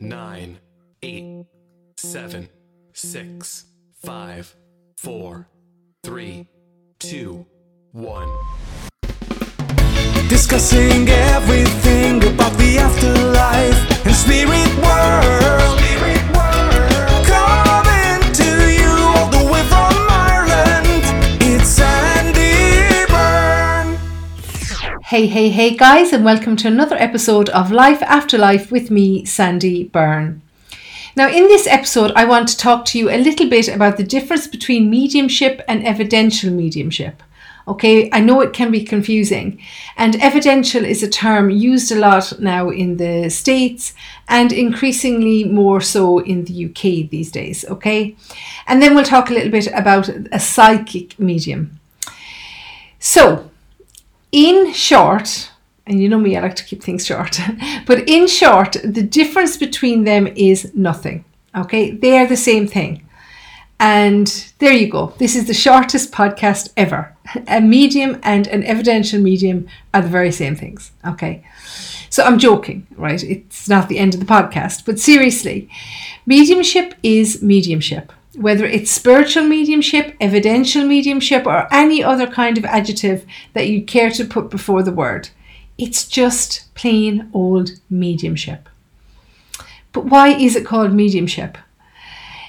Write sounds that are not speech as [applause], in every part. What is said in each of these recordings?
nine, eight, seven, six, five, four, three, two, one. Discussing everything about the afterlife and spirit world. Coming Hey, hey, hey, guys, and welcome to another episode of Life After Life with me, Sandie Byrne. Now, in this episode, I want to talk to you a little bit about the difference between mediumship and evidential mediumship. Okay, I know it can be confusing, and evidential is a term used a lot now in the States and increasingly more so in the UK these days. Okay, and then we'll talk a little bit about a psychic medium. So, in short, and you know me, I like to keep things short, [laughs] but in short, the difference between them is nothing. Okay, they are the same thing. And there you go. This is the shortest podcast ever. [laughs] A medium and an evidential medium are the very same things. Okay. So I'm joking, right? It's not the end of the podcast, but seriously, mediumship is mediumship. Whether it's spiritual mediumship, evidential mediumship, or any other kind of adjective that you care to put before the word, it's just plain old mediumship. But why is it called mediumship?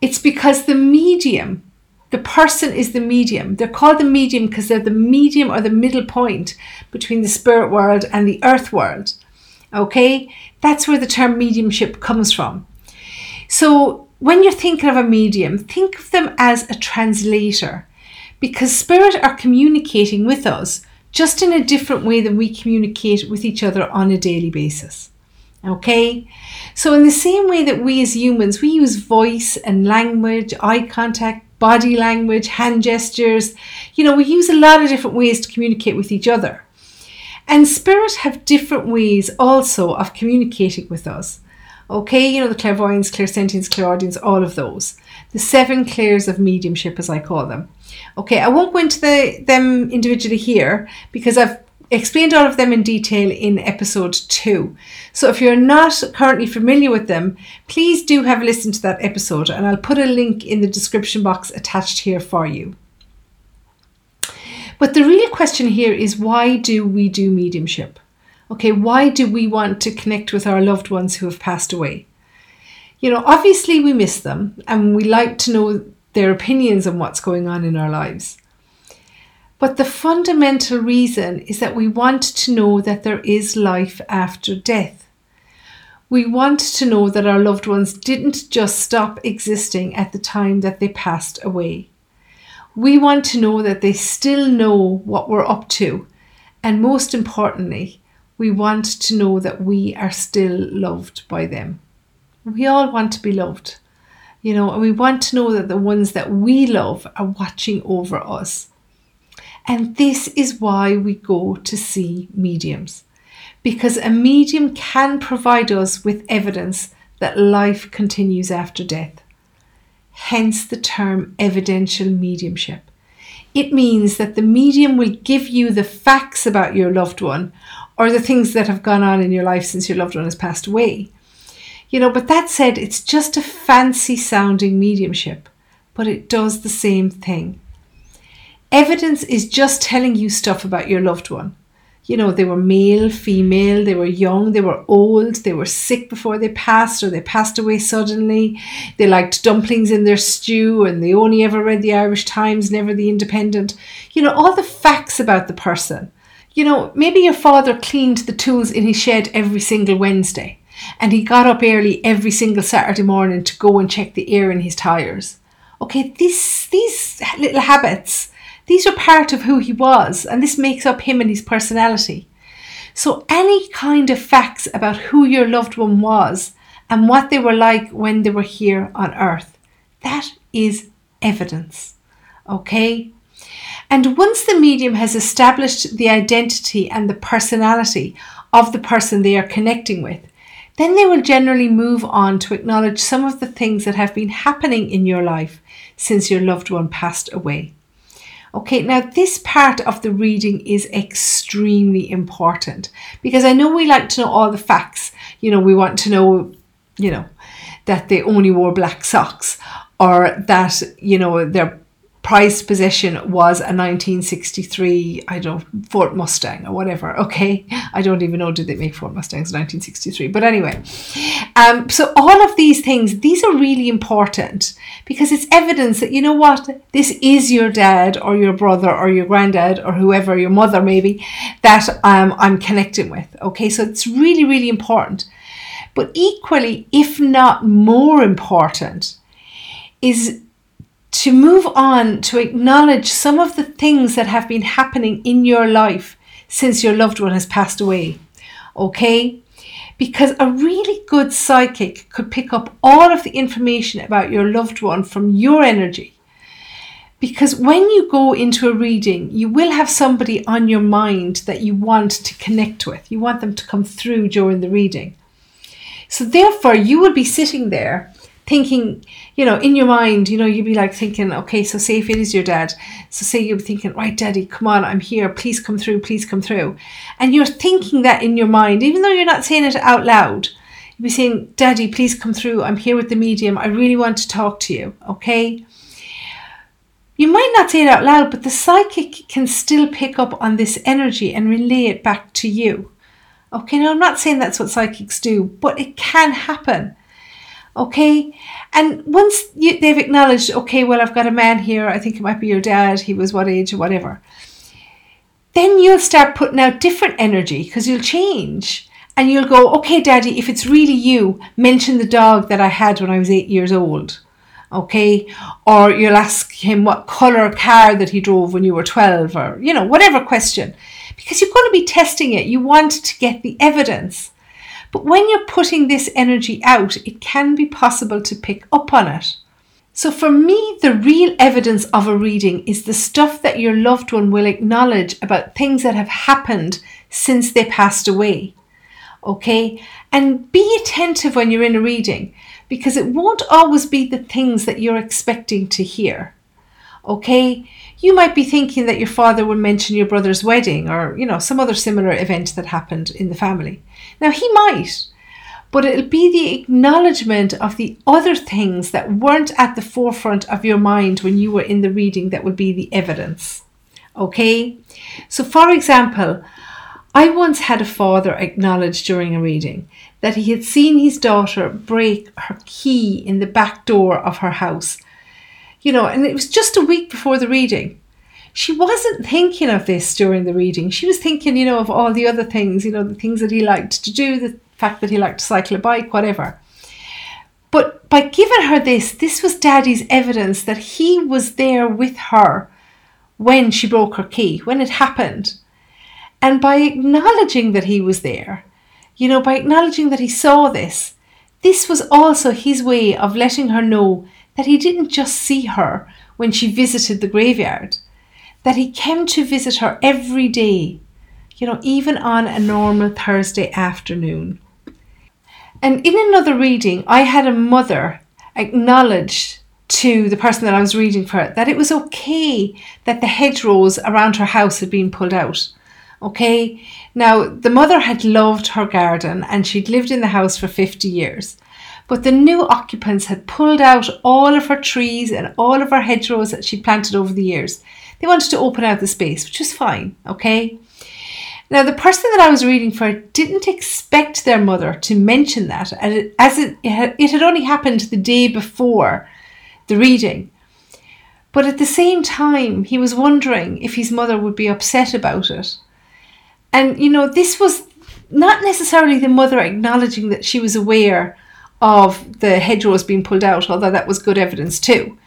It's because the medium, the person is the medium. They're called the medium because they're the medium or the middle point between the spirit world and the earth world. Okay? That's where the term mediumship comes from. So when you're thinking of a medium, think of them as a translator because spirit are communicating with us just in a different way than we communicate with each other on a daily basis. Okay? So, in the same way that we as humans, we use voice and language, eye contact, body language, hand gestures, you know, we use a lot of different ways to communicate with each other. And spirit have different ways also of communicating with us. Okay, you know, the clairvoyance, clairsentience, clairaudience, all of those. The seven clairs of mediumship, as I call them. Okay, I won't go into the, them individually here because I've explained all of them in detail in episode two. So if you're not currently familiar with them, please do have a listen to that episode and I'll put a link in the description box attached here for you. But the real question here is why do we do mediumship? Okay, why do we want to connect with our loved ones who have passed away? You know, obviously we miss them and we like to know their opinions on what's going on in our lives. But the fundamental reason is that we want to know that there is life after death. We want to know that our loved ones didn't just stop existing at the time that they passed away. We want to know that they still know what we're up to. And most importantly, we want to know that we are still loved by them. We all want to be loved, you know, and we want to know that the ones that we love are watching over us. And this is why we go to see mediums. Because a medium can provide us with evidence that life continues after death. Hence the term evidential mediumship. It means that the medium will give you the facts about your loved one or the things that have gone on in your life since your loved one has passed away. You know, but that said, it's just a fancy sounding mediumship, but it does the same thing. Evidence is just telling you stuff about your loved one. You know, they were male, female, they were young, they were old, they were sick before they passed, or they passed away suddenly. They liked dumplings in their stew, and they only ever read the Irish Times, never the Independent. You know, all the facts about the person. You know, maybe your father cleaned the tools in his shed every single Wednesday, and he got up early every single Saturday morning to go and check the air in his tyres. Okay, these, these little habits these are part of who he was, and this makes up him and his personality. So, any kind of facts about who your loved one was and what they were like when they were here on earth, that is evidence. Okay? And once the medium has established the identity and the personality of the person they are connecting with, then they will generally move on to acknowledge some of the things that have been happening in your life since your loved one passed away. Okay, now this part of the reading is extremely important because I know we like to know all the facts. You know, we want to know you know, that they only wore black socks or that, you know, their prized possession was a 1963, I don't Ford Mustang or whatever. Okay. I don't even know, did they make Ford Mustangs in 1963? But anyway, um, so all of these things, these are really important because it's evidence that, you know what, this is your dad or your brother or your granddad or whoever, your mother maybe, that um, I'm connecting with. Okay. So it's really, really important. But equally, if not more important, is to move on to acknowledge some of the things that have been happening in your life since your loved one has passed away. Okay? Because a really good psychic could pick up all of the information about your loved one from your energy. Because when you go into a reading, you will have somebody on your mind that you want to connect with. You want them to come through during the reading. So, therefore, you will be sitting there thinking, you know, in your mind, you know, you'd be like thinking, okay, so say if it is your dad, so say you're thinking, right, daddy, come on, I'm here, please come through, please come through. And you're thinking that in your mind, even though you're not saying it out loud, you'd be saying, daddy, please come through, I'm here with the medium, I really want to talk to you, okay? You might not say it out loud, but the psychic can still pick up on this energy and relay it back to you. Okay, now I'm not saying that's what psychics do, but it can happen okay. And once you, they've acknowledged okay well i've got a man here. I think it might be your dad. He was what age or whatever. Then you'll start putting out different energy because you'll change. And you'll go okay daddy if it's really you mention the dog that i had when i was eight years old. Okay? Or you'll ask him what color car that he drove when you were 12 or you know whatever question. Because you're going to be testing it. You want to get the evidence but when you're putting this energy out, it can be possible to pick up on it. So, for me, the real evidence of a reading is the stuff that your loved one will acknowledge about things that have happened since they passed away. Okay? And be attentive when you're in a reading because it won't always be the things that you're expecting to hear. Okay? You might be thinking that your father will mention your brother's wedding or, you know, some other similar event that happened in the family. Now, he might, but it'll be the acknowledgement of the other things that weren't at the forefront of your mind when you were in the reading that will be the evidence. Okay? So, for example, I once had a father acknowledge during a reading that he had seen his daughter break her key in the back door of her house. You know, and it was just a week before the reading she wasn't thinking of this during the reading. She was thinking, you know, of all the other things, you know, the things that he liked to do, the fact that he liked to cycle a bike, whatever. But by giving her this, this was Daddy's evidence that he was there with her when she broke her key, when it happened. And by acknowledging that he was there, you know, by acknowledging that he saw this, this was also his way of letting her know that he didn't just see her when she visited the graveyard, that he came to visit her every day, you know, even on a normal Thursday afternoon. And in another reading, I had a mother acknowledge to the person that I was reading for that it was okay that the hedgerows around her house had been pulled out. Okay, now the mother had loved her garden and she'd lived in the house for 50 years. But the new occupants had pulled out all of her trees and all of her hedgerows that she'd planted over the years. They wanted to open out the space, which was fine, okay? Now, the person that I was reading for didn't expect their mother to mention that, as it, it had only happened the day before the reading. But at the same time, he was wondering if his mother would be upset about it. And, you know, this was not necessarily the mother acknowledging that she was aware of the hedgerows being pulled out, although that was good evidence too.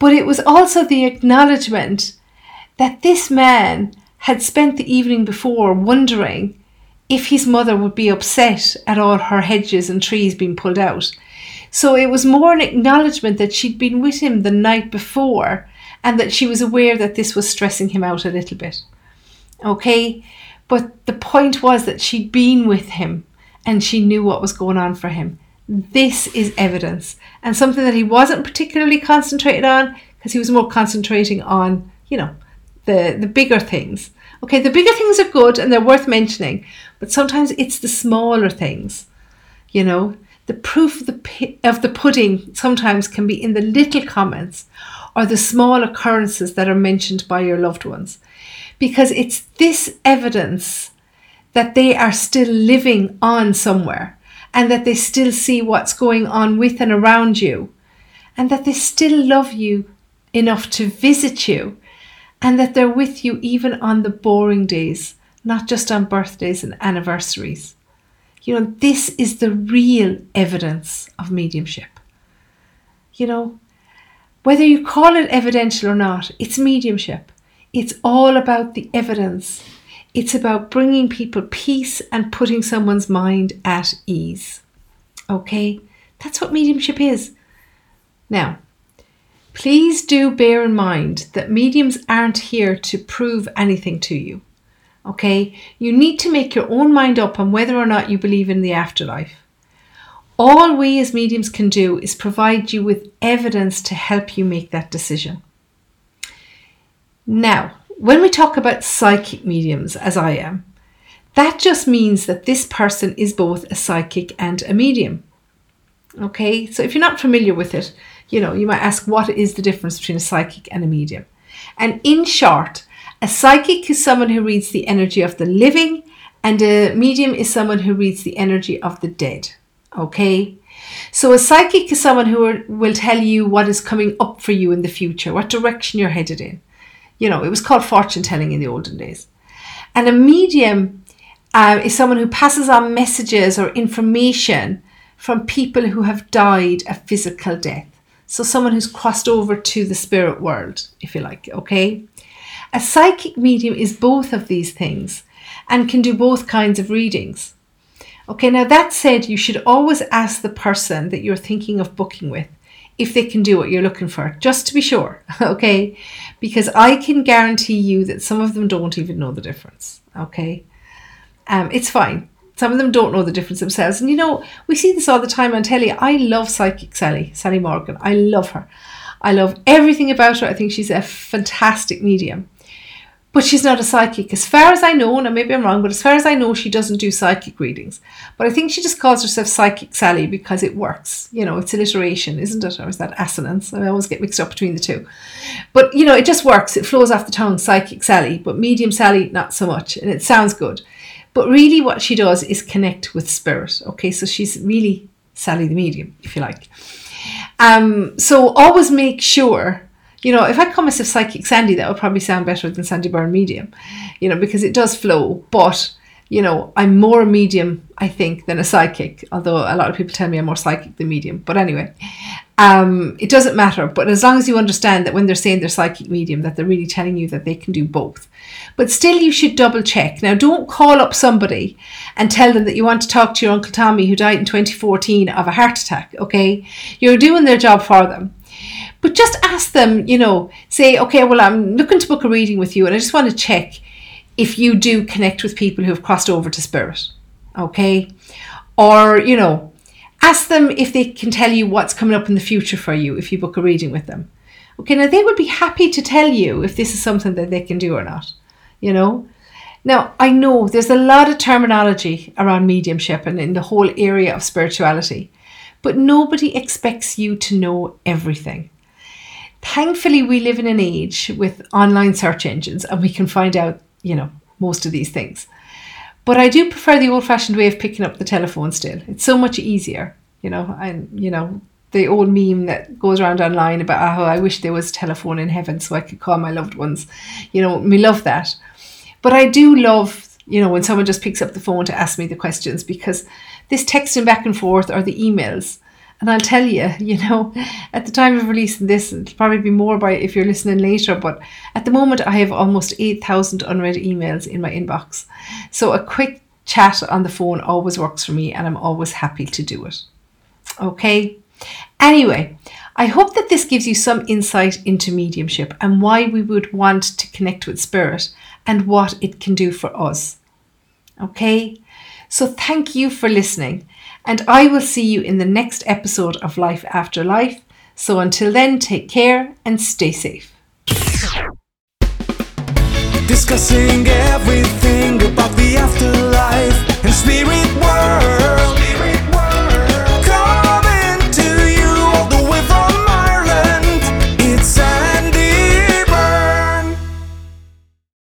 But it was also the acknowledgement that this man had spent the evening before wondering if his mother would be upset at all her hedges and trees being pulled out. So it was more an acknowledgement that she'd been with him the night before and that she was aware that this was stressing him out a little bit. Okay? But the point was that she'd been with him and she knew what was going on for him. This is evidence and something that he wasn't particularly concentrated on because he was more concentrating on, you know, the, the bigger things. Okay, the bigger things are good and they're worth mentioning, but sometimes it's the smaller things, you know, the proof of the, of the pudding sometimes can be in the little comments or the small occurrences that are mentioned by your loved ones. Because it's this evidence that they are still living on somewhere and that they still see what's going on with and around you and that they still love you enough to visit you and that they're with you even on the boring days, not just on birthdays and anniversaries. You know, this is the real evidence of mediumship. You know, whether you call it evidential or not, it's mediumship. It's all about the evidence. It's about bringing people peace and putting someone's mind at ease. Okay? That's what mediumship is. Now, please do bear in mind that mediums aren't here to prove anything to you. Okay? You need to make your own mind up on whether or not you believe in the afterlife. All we as mediums can do is provide you with evidence to help you make that decision. Now, when we talk about psychic mediums, as I am, that just means that this person is both a psychic and a medium. Okay, so if you're not familiar with it, you know, you might ask what is the difference between a psychic and a medium? And in short, a psychic is someone who reads the energy of the living, and a medium is someone who reads the energy of the dead. Okay? So a psychic is someone who will tell you what is coming up for you in the future, what direction you're headed in. You know, it was called fortune telling in the olden days. And a medium uh, is someone who passes on messages or information from people who have died a physical death. So someone who's crossed over to the spirit world, if you like, okay? A psychic medium is both of these things and can do both kinds of readings. Okay, now that said, you should always ask the person that you're thinking of booking with if they can do what you're looking for, just to be sure, [laughs] okay? Because I can guarantee you that some of them don't even know the difference, okay? Um, it's fine. Some of them don't know the difference themselves. And you know, we see this all the time on telly. I love Psychic Sally, Sally Morgan. I love her. I love everything about her. I think she's a fantastic medium but she's not a psychic. As far as I know, and maybe I'm wrong, but as far as I know, she doesn't do psychic readings. But I think she just calls herself Psychic Sally because it works. You know, it's alliteration, isn't it? Or is that assonance? I always get mixed up between the two. But, you know, it just works. It flows off the tongue, Psychic Sally, but Medium Sally, not so much. And it sounds good. But really, what she does is connect with spirit. Okay, so she's really Sally the medium, if you like. Um, so always make sure you know, if I call myself Psychic Sandie, that would probably sound better than Sandie Byrne Medium, you know, because it does flow. But, you know, I'm more a medium, I think, than a psychic, although a lot of people tell me I'm more psychic than medium. But anyway, um, it doesn't matter. But as long as you understand that when they're saying they're psychic medium, that they're really telling you that they can do both. But still, you should double check. Now, don't call up somebody and tell them that you want to talk to your Uncle Tommy who died in 2014 of a heart attack, okay? You're doing their job for them but just ask them, you know, say, okay, well, I'm looking to book a reading with you, and I just want to check if you do connect with people who have crossed over to spirit. Okay. Or, you know, ask them if they can tell you what's coming up in the future for you if you book a reading with them. Okay, now they would be happy to tell you if this is something that they can do or not, you know. Now, I know there's a lot of terminology around mediumship and in the whole area of spirituality, but nobody expects you to know everything. Thankfully, we live in an age with online search engines and we can find out, you know, most of these things. But I do prefer the old fashioned way of picking up the telephone still. It's so much easier, you know, and, you know, the old meme that goes around online about how I wish there was telephone in heaven so I could call my loved ones. You know, we love that. But I do love, you know, when someone just picks up the phone to ask me the questions because this texting back and forth or the emails, and I'll tell you, [laughs] you know, at the time of releasing this, it'll probably be more by if you're listening later, but at the moment I have almost 8,000 unread emails in my inbox. So a quick chat on the phone always works for me and I'm always happy to do it. Okay. Anyway, I hope that this gives you some insight into mediumship and why we would want to connect with spirit and what it can do for us. Okay. So thank you for listening and I will see you in the next episode of Life After Life. So until then, take care and stay safe. Discussing everything about the afterlife and spirit world.